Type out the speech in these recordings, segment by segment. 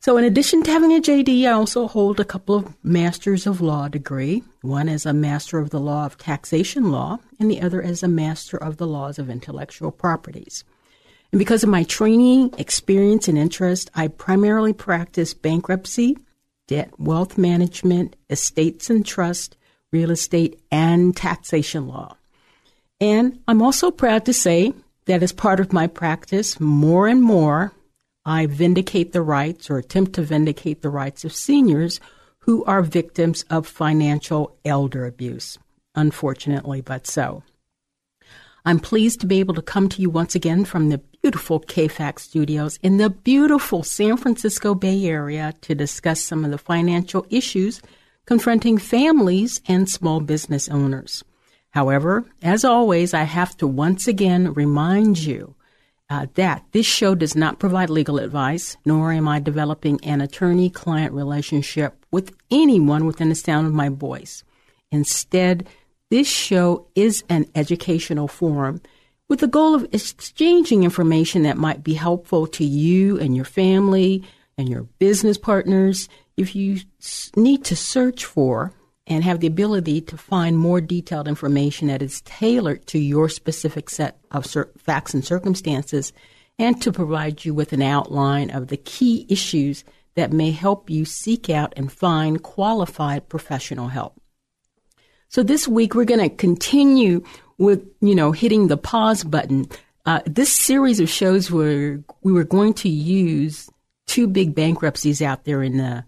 So, in addition to having a JD, I also hold a couple of Masters of Law degree. One as a Master of the Law of Taxation Law, and the other as a Master of the Laws of Intellectual Properties. And because of my training, experience, and interest, I primarily practice bankruptcy, debt, wealth management, estates and trust, real estate, and taxation law. And I'm also proud to say that as part of my practice, more and more, I vindicate the rights or attempt to vindicate the rights of seniors who are victims of financial elder abuse. Unfortunately, but so. I'm pleased to be able to come to you once again from the beautiful KFAX studios in the beautiful San Francisco Bay Area to discuss some of the financial issues confronting families and small business owners. However, as always, I have to once again remind you uh, that this show does not provide legal advice, nor am I developing an attorney client relationship with anyone within the sound of my voice. Instead, this show is an educational forum with the goal of exchanging information that might be helpful to you and your family and your business partners if you need to search for and have the ability to find more detailed information that is tailored to your specific set of facts and circumstances, and to provide you with an outline of the key issues that may help you seek out and find qualified professional help. So this week we're going to continue with, you know, hitting the pause button. Uh, this series of shows where we were going to use two big bankruptcies out there in the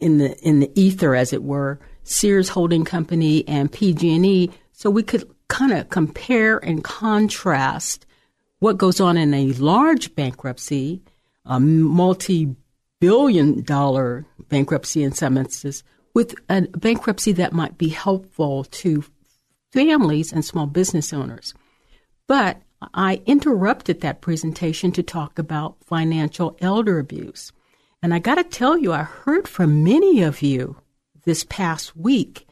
in the in the ether, as it were, Sears Holding Company and PG&E, so we could kind of compare and contrast what goes on in a large bankruptcy, a multi-billion dollar bankruptcy in some instances, with a bankruptcy that might be helpful to families and small business owners. But I interrupted that presentation to talk about financial elder abuse. And I got to tell you, I heard from many of you this past week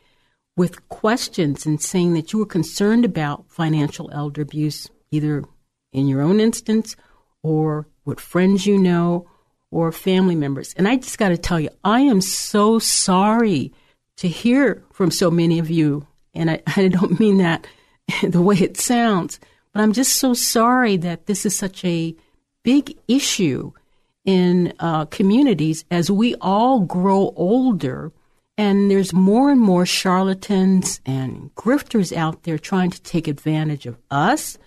with questions and saying that you were concerned about financial elder abuse, either in your own instance or with friends you know or family members. And I just got to tell you, I am so sorry to hear from so many of you. And I, I don't mean that the way it sounds, but I'm just so sorry that this is such a big issue in uh, communities as we all grow older and there's more and more charlatans and grifters out there trying to take advantage of us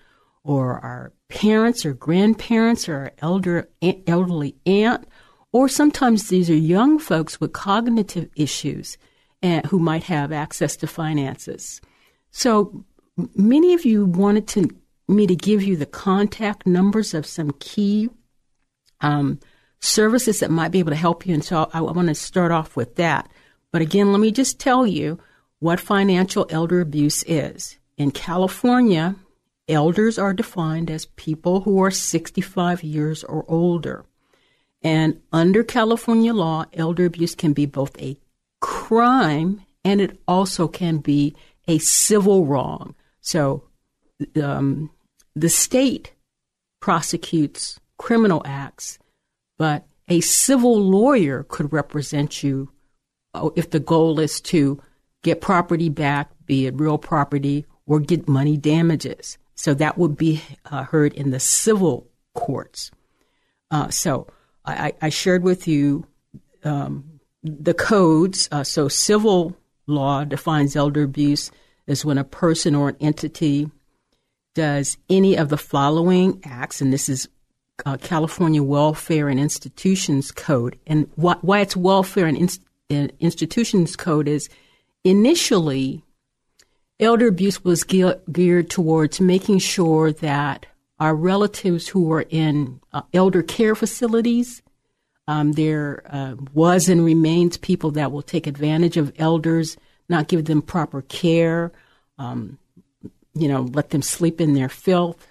or our parents or grandparents or our elder, elderly aunt. Or sometimes these are young folks with cognitive issues and, who might have access to finances. So many of you wanted to, me to give you the contact numbers of some key um, services that might be able to help you. And so I, I want to start off with that. But again, let me just tell you what financial elder abuse is. In California, elders are defined as people who are 65 years or older. And under California law, elder abuse can be both a crime and it also can be a civil wrong. So um, the state prosecutes criminal acts, but a civil lawyer could represent you if the goal is to get property back, be it real property, or get money damages. So that would be uh, heard in the civil courts. Uh, so I, I, shared with you um, the codes. Uh, so civil law defines elder abuse as when a person or an entity does any of the following acts, and this is uh, California Welfare and Institutions Code. And wh- why it's Welfare and Inst- Institutions Code is initially elder abuse was ge- geared towards making sure that our relatives who are in uh, elder care facilities, um, there uh, was and remains people that will take advantage of elders, not give them proper care, um, you know, let them sleep in their filth.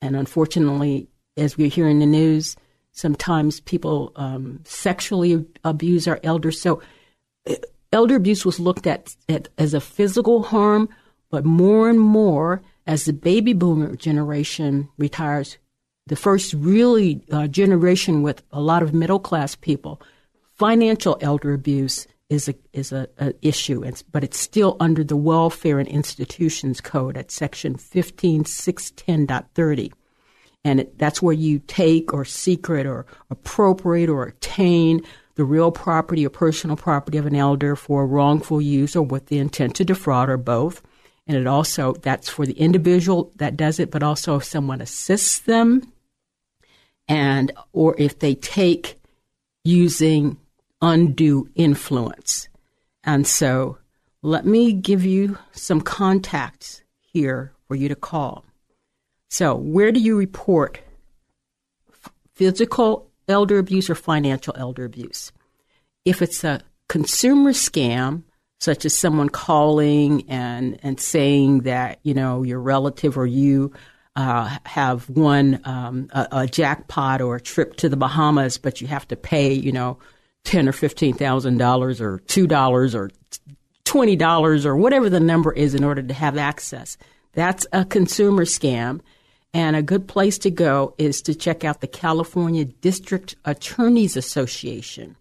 And unfortunately, as we're hearing the news, sometimes people um, sexually abuse our elders. So, elder abuse was looked at, at as a physical harm, but more and more as the baby boomer generation retires, the first really uh, generation with a lot of middle class people, financial elder abuse is a is a, a issue, it's, but it's still under the Welfare and Institutions Code at Section 15610.30. And it, that's where you take or secret or appropriate or attain the real property or personal property of an elder for wrongful use or with the intent to defraud or both. And it also, that's for the individual that does it, but also if someone assists them and, or if they take using undue influence. And so let me give you some contacts here for you to call. So, where do you report physical elder abuse or financial elder abuse? If it's a consumer scam, such as someone calling and, and saying that, you know, your relative or you uh, have won um, a, a jackpot or a trip to the Bahamas, but you have to pay, you know, ten or fifteen thousand dollars or two dollars or twenty dollars or whatever the number is in order to have access. That's a consumer scam. And a good place to go is to check out the California District Attorneys Association.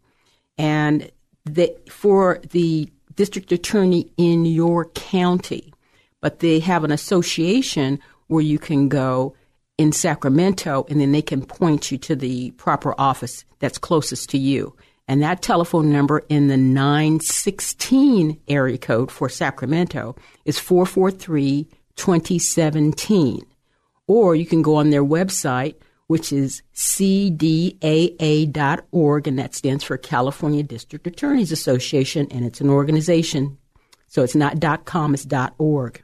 And the, for the district attorney in your county, but they have an association where you can go in Sacramento and then they can point you to the proper office that's closest to you. And that telephone number in the 916 area code for Sacramento is 443 2017. Or you can go on their website, which is cdaa.org, and that stands for California District Attorneys Association, and it's an organization. So it's not .com, it's .org.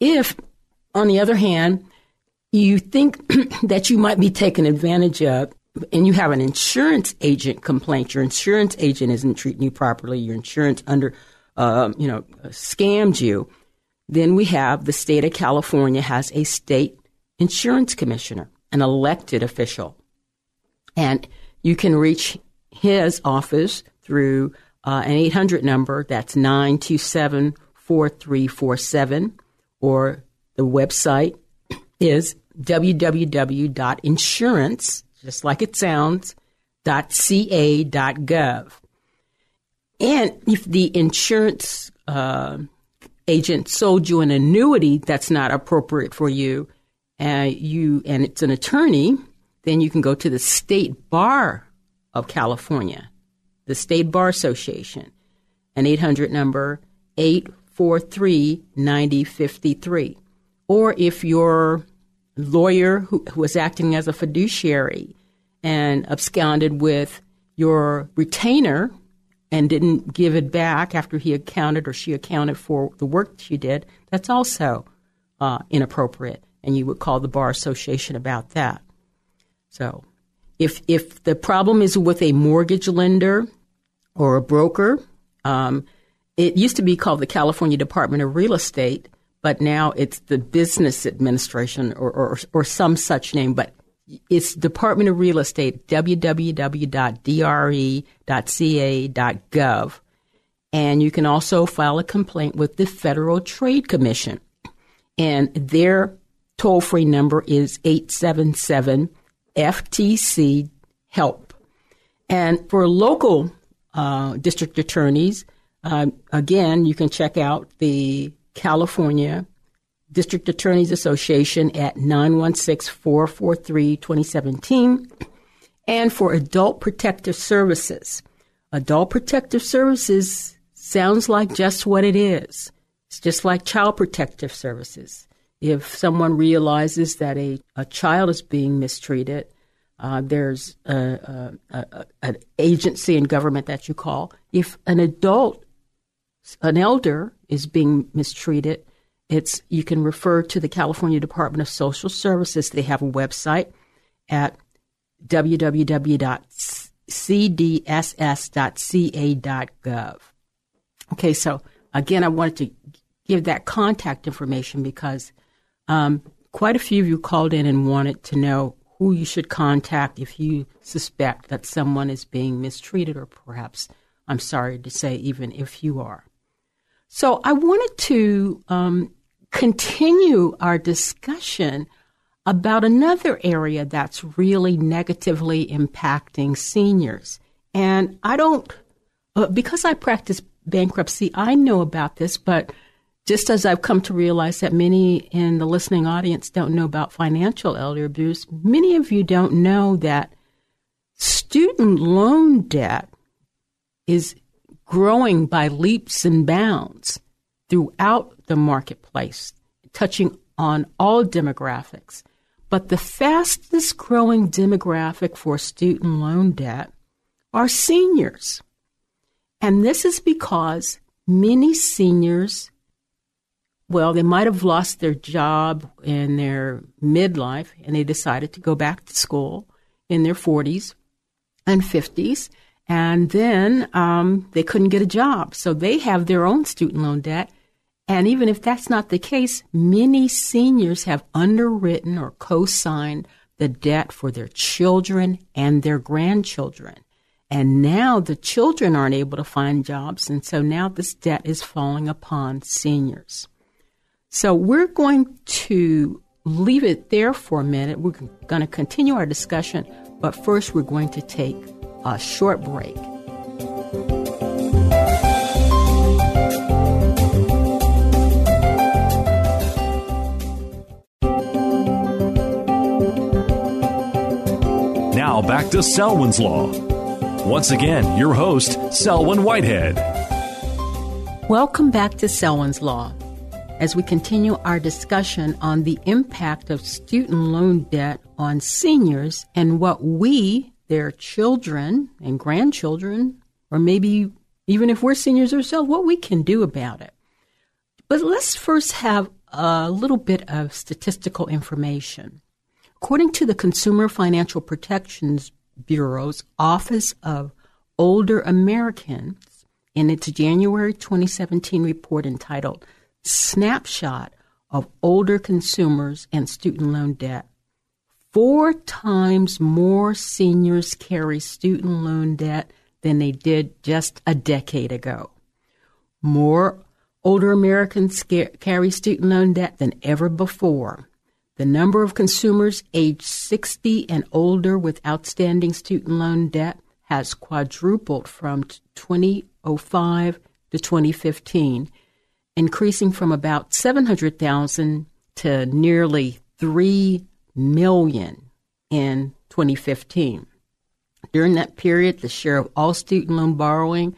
If, on the other hand, you think that you might be taken advantage of, and you have an insurance agent complaint, your insurance agent isn't treating you properly, your insurance under, um, you know, scammed you, then we have the state of California has a state insurance commissioner, an elected official. And you can reach his office through uh, an 800 number that's 927 4347, or the website is www.insurance, just like it sounds, .ca.gov. And if the insurance uh, agent sold you an annuity that's not appropriate for you, and you and it's an attorney, then you can go to the State Bar of California, the State Bar Association, an 800 number 843 9053. Or if your lawyer who, who was acting as a fiduciary and absconded with your retainer and didn't give it back after he accounted or she accounted for the work she did, that's also uh, inappropriate. And you would call the Bar Association about that. So if, if the problem is with a mortgage lender or a broker, um, it used to be called the California Department of Real Estate, but now it's the Business Administration or, or, or some such name. But it's Department of Real Estate, www.dre.ca.gov. And you can also file a complaint with the Federal Trade Commission. And their toll free number is 877 FTC HELP. And for local uh, district attorneys, uh, again, you can check out the California District Attorneys Association at 916 443 2017. And for Adult Protective Services, Adult Protective Services sounds like just what it is. It's just like Child Protective Services. If someone realizes that a, a child is being mistreated, uh, there's a, a, an agency in government that you call. If an adult, an elder, is being mistreated, it's you can refer to the California Department of Social Services. They have a website at www.cdss.ca.gov. Okay, so again, I wanted to give that contact information because um, quite a few of you called in and wanted to know who you should contact if you suspect that someone is being mistreated, or perhaps, I'm sorry to say, even if you are. So I wanted to um, continue our discussion about another area that's really negatively impacting seniors. And I don't, uh, because I practice bankruptcy, I know about this, but just as I've come to realize that many in the listening audience don't know about financial elder abuse, many of you don't know that student loan debt is growing by leaps and bounds throughout the marketplace, touching on all demographics. But the fastest growing demographic for student loan debt are seniors. And this is because many seniors well, they might have lost their job in their midlife and they decided to go back to school in their 40s and 50s. And then um, they couldn't get a job. So they have their own student loan debt. And even if that's not the case, many seniors have underwritten or co signed the debt for their children and their grandchildren. And now the children aren't able to find jobs. And so now this debt is falling upon seniors. So we're going to leave it there for a minute. We're going to continue our discussion, but first we're going to take a short break. Now back to Selwyn's Law. Once again, your host, Selwyn Whitehead. Welcome back to Selwyn's Law as we continue our discussion on the impact of student loan debt on seniors and what we, their children and grandchildren, or maybe even if we're seniors ourselves, what we can do about it. But let's first have a little bit of statistical information. According to the Consumer Financial Protections Bureau's Office of Older Americans, in its January 2017 report entitled snapshot of older consumers and student loan debt. Four times more seniors carry student loan debt than they did just a decade ago. More older Americans carry student loan debt than ever before. The number of consumers aged 60 and older with outstanding student loan debt has quadrupled from 2005 to 2015 increasing from about 700,000 to nearly 3 million in 2015. During that period, the share of all student loan borrowing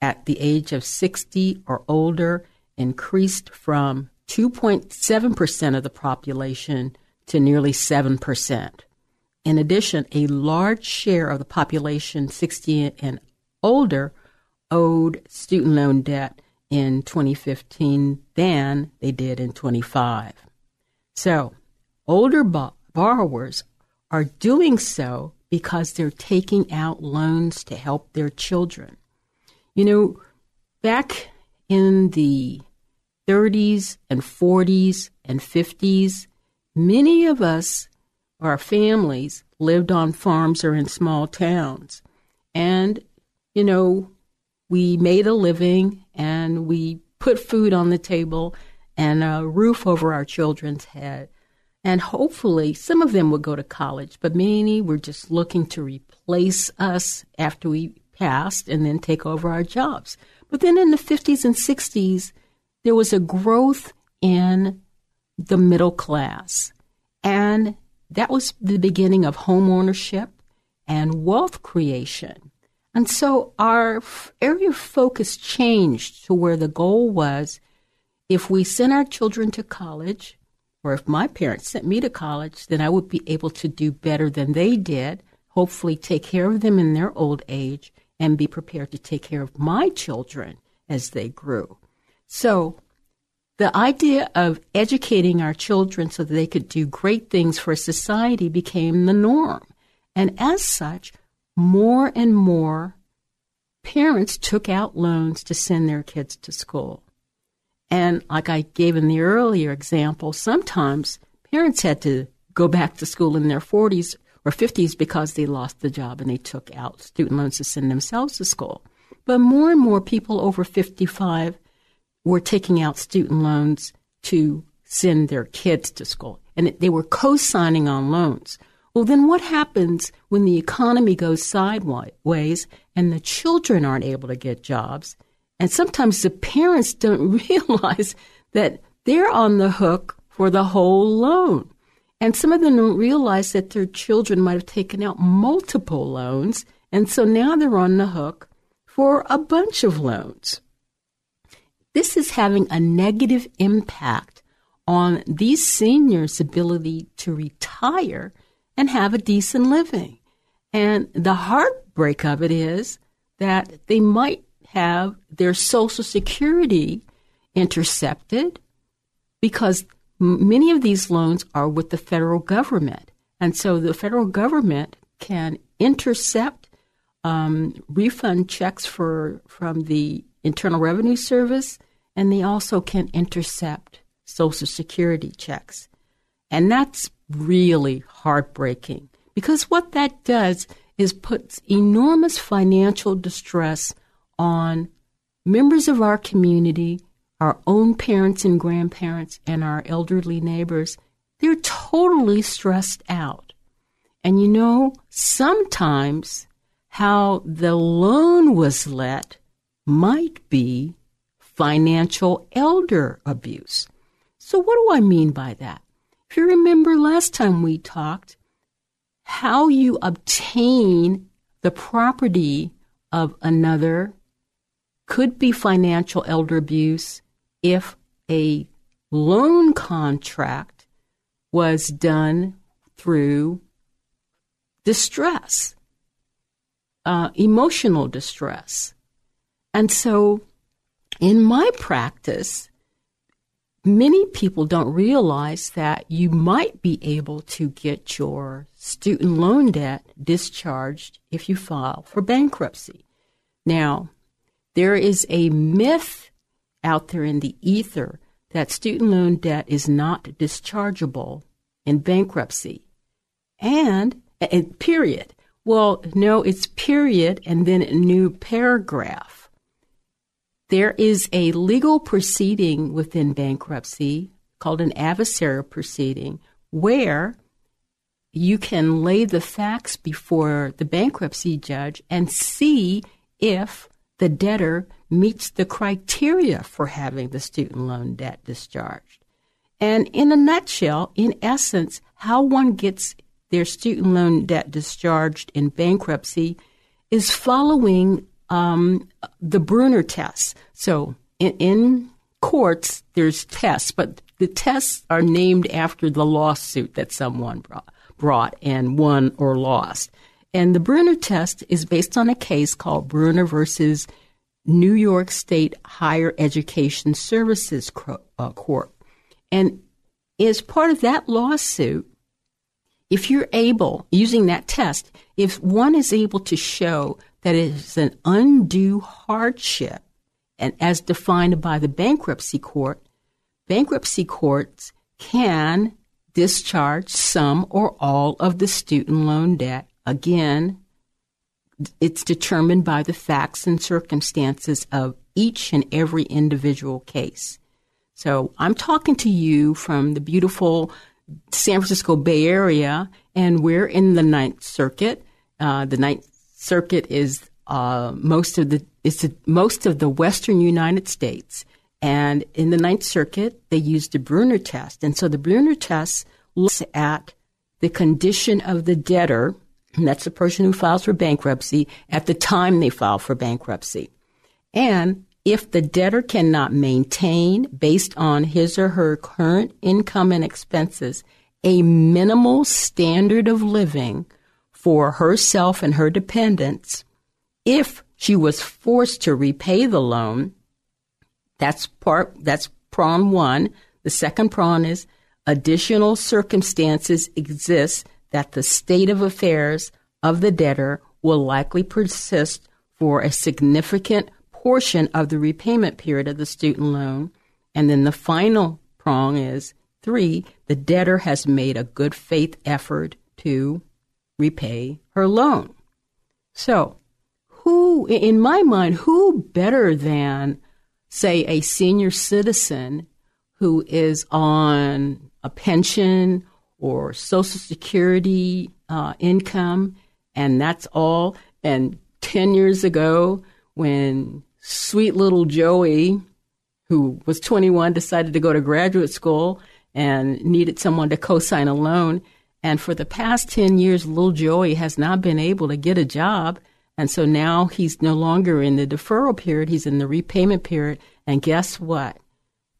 at the age of 60 or older increased from 2.7% of the population to nearly 7%. In addition, a large share of the population 60 and older owed student loan debt in 2015 than they did in 25. So, older borrowers are doing so because they're taking out loans to help their children. You know, back in the 30s and 40s and 50s, many of us, our families, lived on farms or in small towns. And, you know, we made a living and we put food on the table and a roof over our children's head. And hopefully, some of them would go to college, but many were just looking to replace us after we passed and then take over our jobs. But then in the 50s and 60s, there was a growth in the middle class. And that was the beginning of home ownership and wealth creation. And so our area of focus changed to where the goal was if we send our children to college, or if my parents sent me to college, then I would be able to do better than they did, hopefully take care of them in their old age, and be prepared to take care of my children as they grew. So the idea of educating our children so that they could do great things for society became the norm. And as such, more and more parents took out loans to send their kids to school. And like I gave in the earlier example, sometimes parents had to go back to school in their 40s or 50s because they lost the job and they took out student loans to send themselves to school. But more and more people over 55 were taking out student loans to send their kids to school. And they were co signing on loans. Well, then what happens when the economy goes sideways and the children aren't able to get jobs? And sometimes the parents don't realize that they're on the hook for the whole loan. And some of them don't realize that their children might have taken out multiple loans. And so now they're on the hook for a bunch of loans. This is having a negative impact on these seniors' ability to retire and have a decent living. And the heartbreak of it is that they might have their Social Security intercepted because many of these loans are with the federal government. And so the federal government can intercept um, refund checks for from the Internal Revenue Service, and they also can intercept Social Security checks. And that's really heartbreaking because what that does is puts enormous financial distress on members of our community, our own parents and grandparents, and our elderly neighbors. They're totally stressed out. And you know, sometimes how the loan was let might be financial elder abuse. So, what do I mean by that? If you remember last time we talked, how you obtain the property of another could be financial elder abuse if a loan contract was done through distress, uh, emotional distress. And so in my practice, many people don't realize that you might be able to get your student loan debt discharged if you file for bankruptcy. Now, there is a myth out there in the ether that student loan debt is not dischargeable in bankruptcy. And, and period. Well, no, it's period and then a new paragraph there is a legal proceeding within bankruptcy called an adversarial proceeding where you can lay the facts before the bankruptcy judge and see if the debtor meets the criteria for having the student loan debt discharged. And in a nutshell, in essence, how one gets their student loan debt discharged in bankruptcy is following um, the Brunner tests. So in, in courts, there's tests, but the tests are named after the lawsuit that someone brought, brought and won or lost. And the Brunner test is based on a case called Brunner versus New York State Higher Education Services uh, Court. And as part of that lawsuit, if you're able, using that test, if one is able to show that it is an undue hardship, and as defined by the bankruptcy court, bankruptcy courts can discharge some or all of the student loan debt, again, it's determined by the facts and circumstances of each and every individual case. So I'm talking to you from the beautiful San Francisco Bay Area, and we're in the Ninth Circuit. Uh, the Ninth Circuit is uh, most of the it's most of the Western United States, and in the Ninth Circuit they use the Brunner test, and so the Brunner test looks at the condition of the debtor, and that's the person who files for bankruptcy at the time they file for bankruptcy, and if the debtor cannot maintain, based on his or her current income and expenses, a minimal standard of living for herself and her dependents, if she was forced to repay the loan, that's part, that's prong one. The second prong is additional circumstances exist that the state of affairs of the debtor will likely persist for a significant portion of the repayment period of the student loan. And then the final prong is three, the debtor has made a good faith effort to repay her loan. So, who, in my mind, who better than, say, a senior citizen who is on a pension or Social Security uh, income, and that's all. And 10 years ago, when sweet little Joey, who was 21, decided to go to graduate school and needed someone to co sign a loan. And for the past 10 years, little Joey has not been able to get a job. And so now he's no longer in the deferral period, he's in the repayment period. And guess what?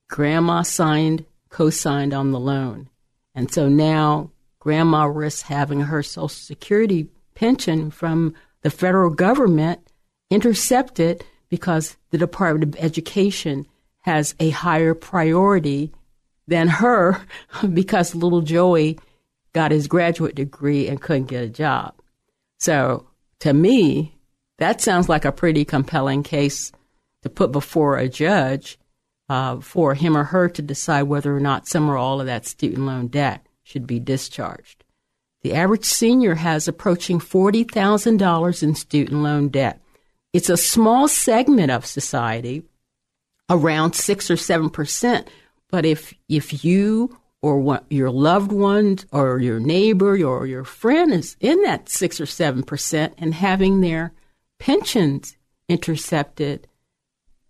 Grandma signed, co signed on the loan. And so now grandma risks having her Social Security pension from the federal government intercepted because the Department of Education has a higher priority than her because little Joey got his graduate degree and couldn't get a job. So to me, that sounds like a pretty compelling case to put before a judge uh, for him or her to decide whether or not some or all of that student loan debt should be discharged. The average senior has approaching $40,000 in student loan debt. It's a small segment of society, around six or seven percent. But if if you or what, your loved one or your neighbor or your friend is in that six or seven percent and having their pensions intercepted,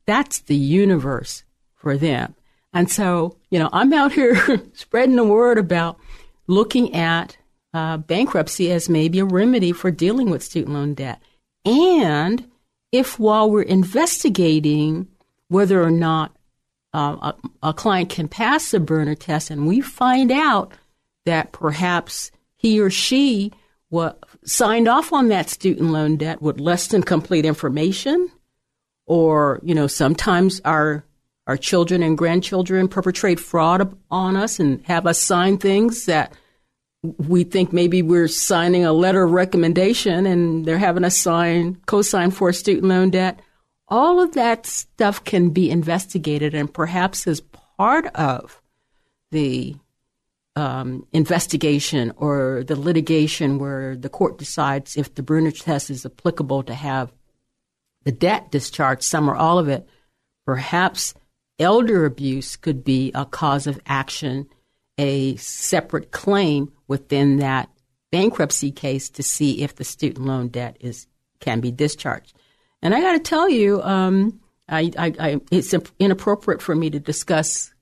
that's the universe for them. And so, you know, I'm out here spreading the word about looking at uh, bankruptcy as maybe a remedy for dealing with student loan debt. And if while we're investigating whether or not uh, a, a, client can pass the Brunner test and we find out that perhaps he or she what, signed off on that student loan debt with less than complete information, or you know sometimes our our children and grandchildren perpetrate fraud on us and have us sign things that we think maybe we're signing a letter of recommendation and they're having us sign, co-sign for a student loan debt. All of that stuff can be investigated and perhaps as part of the um, investigation or the litigation where the court decides if the Brunner test is applicable to have the debt discharged, some or all of it, perhaps elder abuse could be a cause of action, a separate claim within that bankruptcy case to see if the student loan debt is can be discharged. And I got to tell you, um, I, I, I, it's inappropriate for me to discuss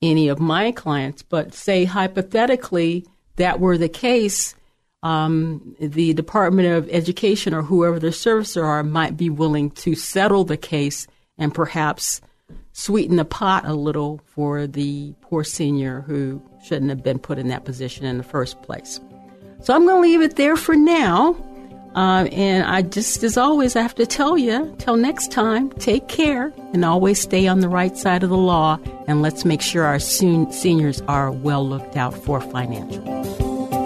any of my clients, but say hypothetically that were the case, um, the Department of Education or whoever the servicer are might be willing to settle the case and perhaps sweeten the pot a little for the poor senior who shouldn't have been put in that position in the first place. So I'm going to leave it there for now. Uh, and I just, as always, I have to tell you, till next time, take care and always stay on the right side of the law. And let's make sure our soon seniors are well looked out for financially.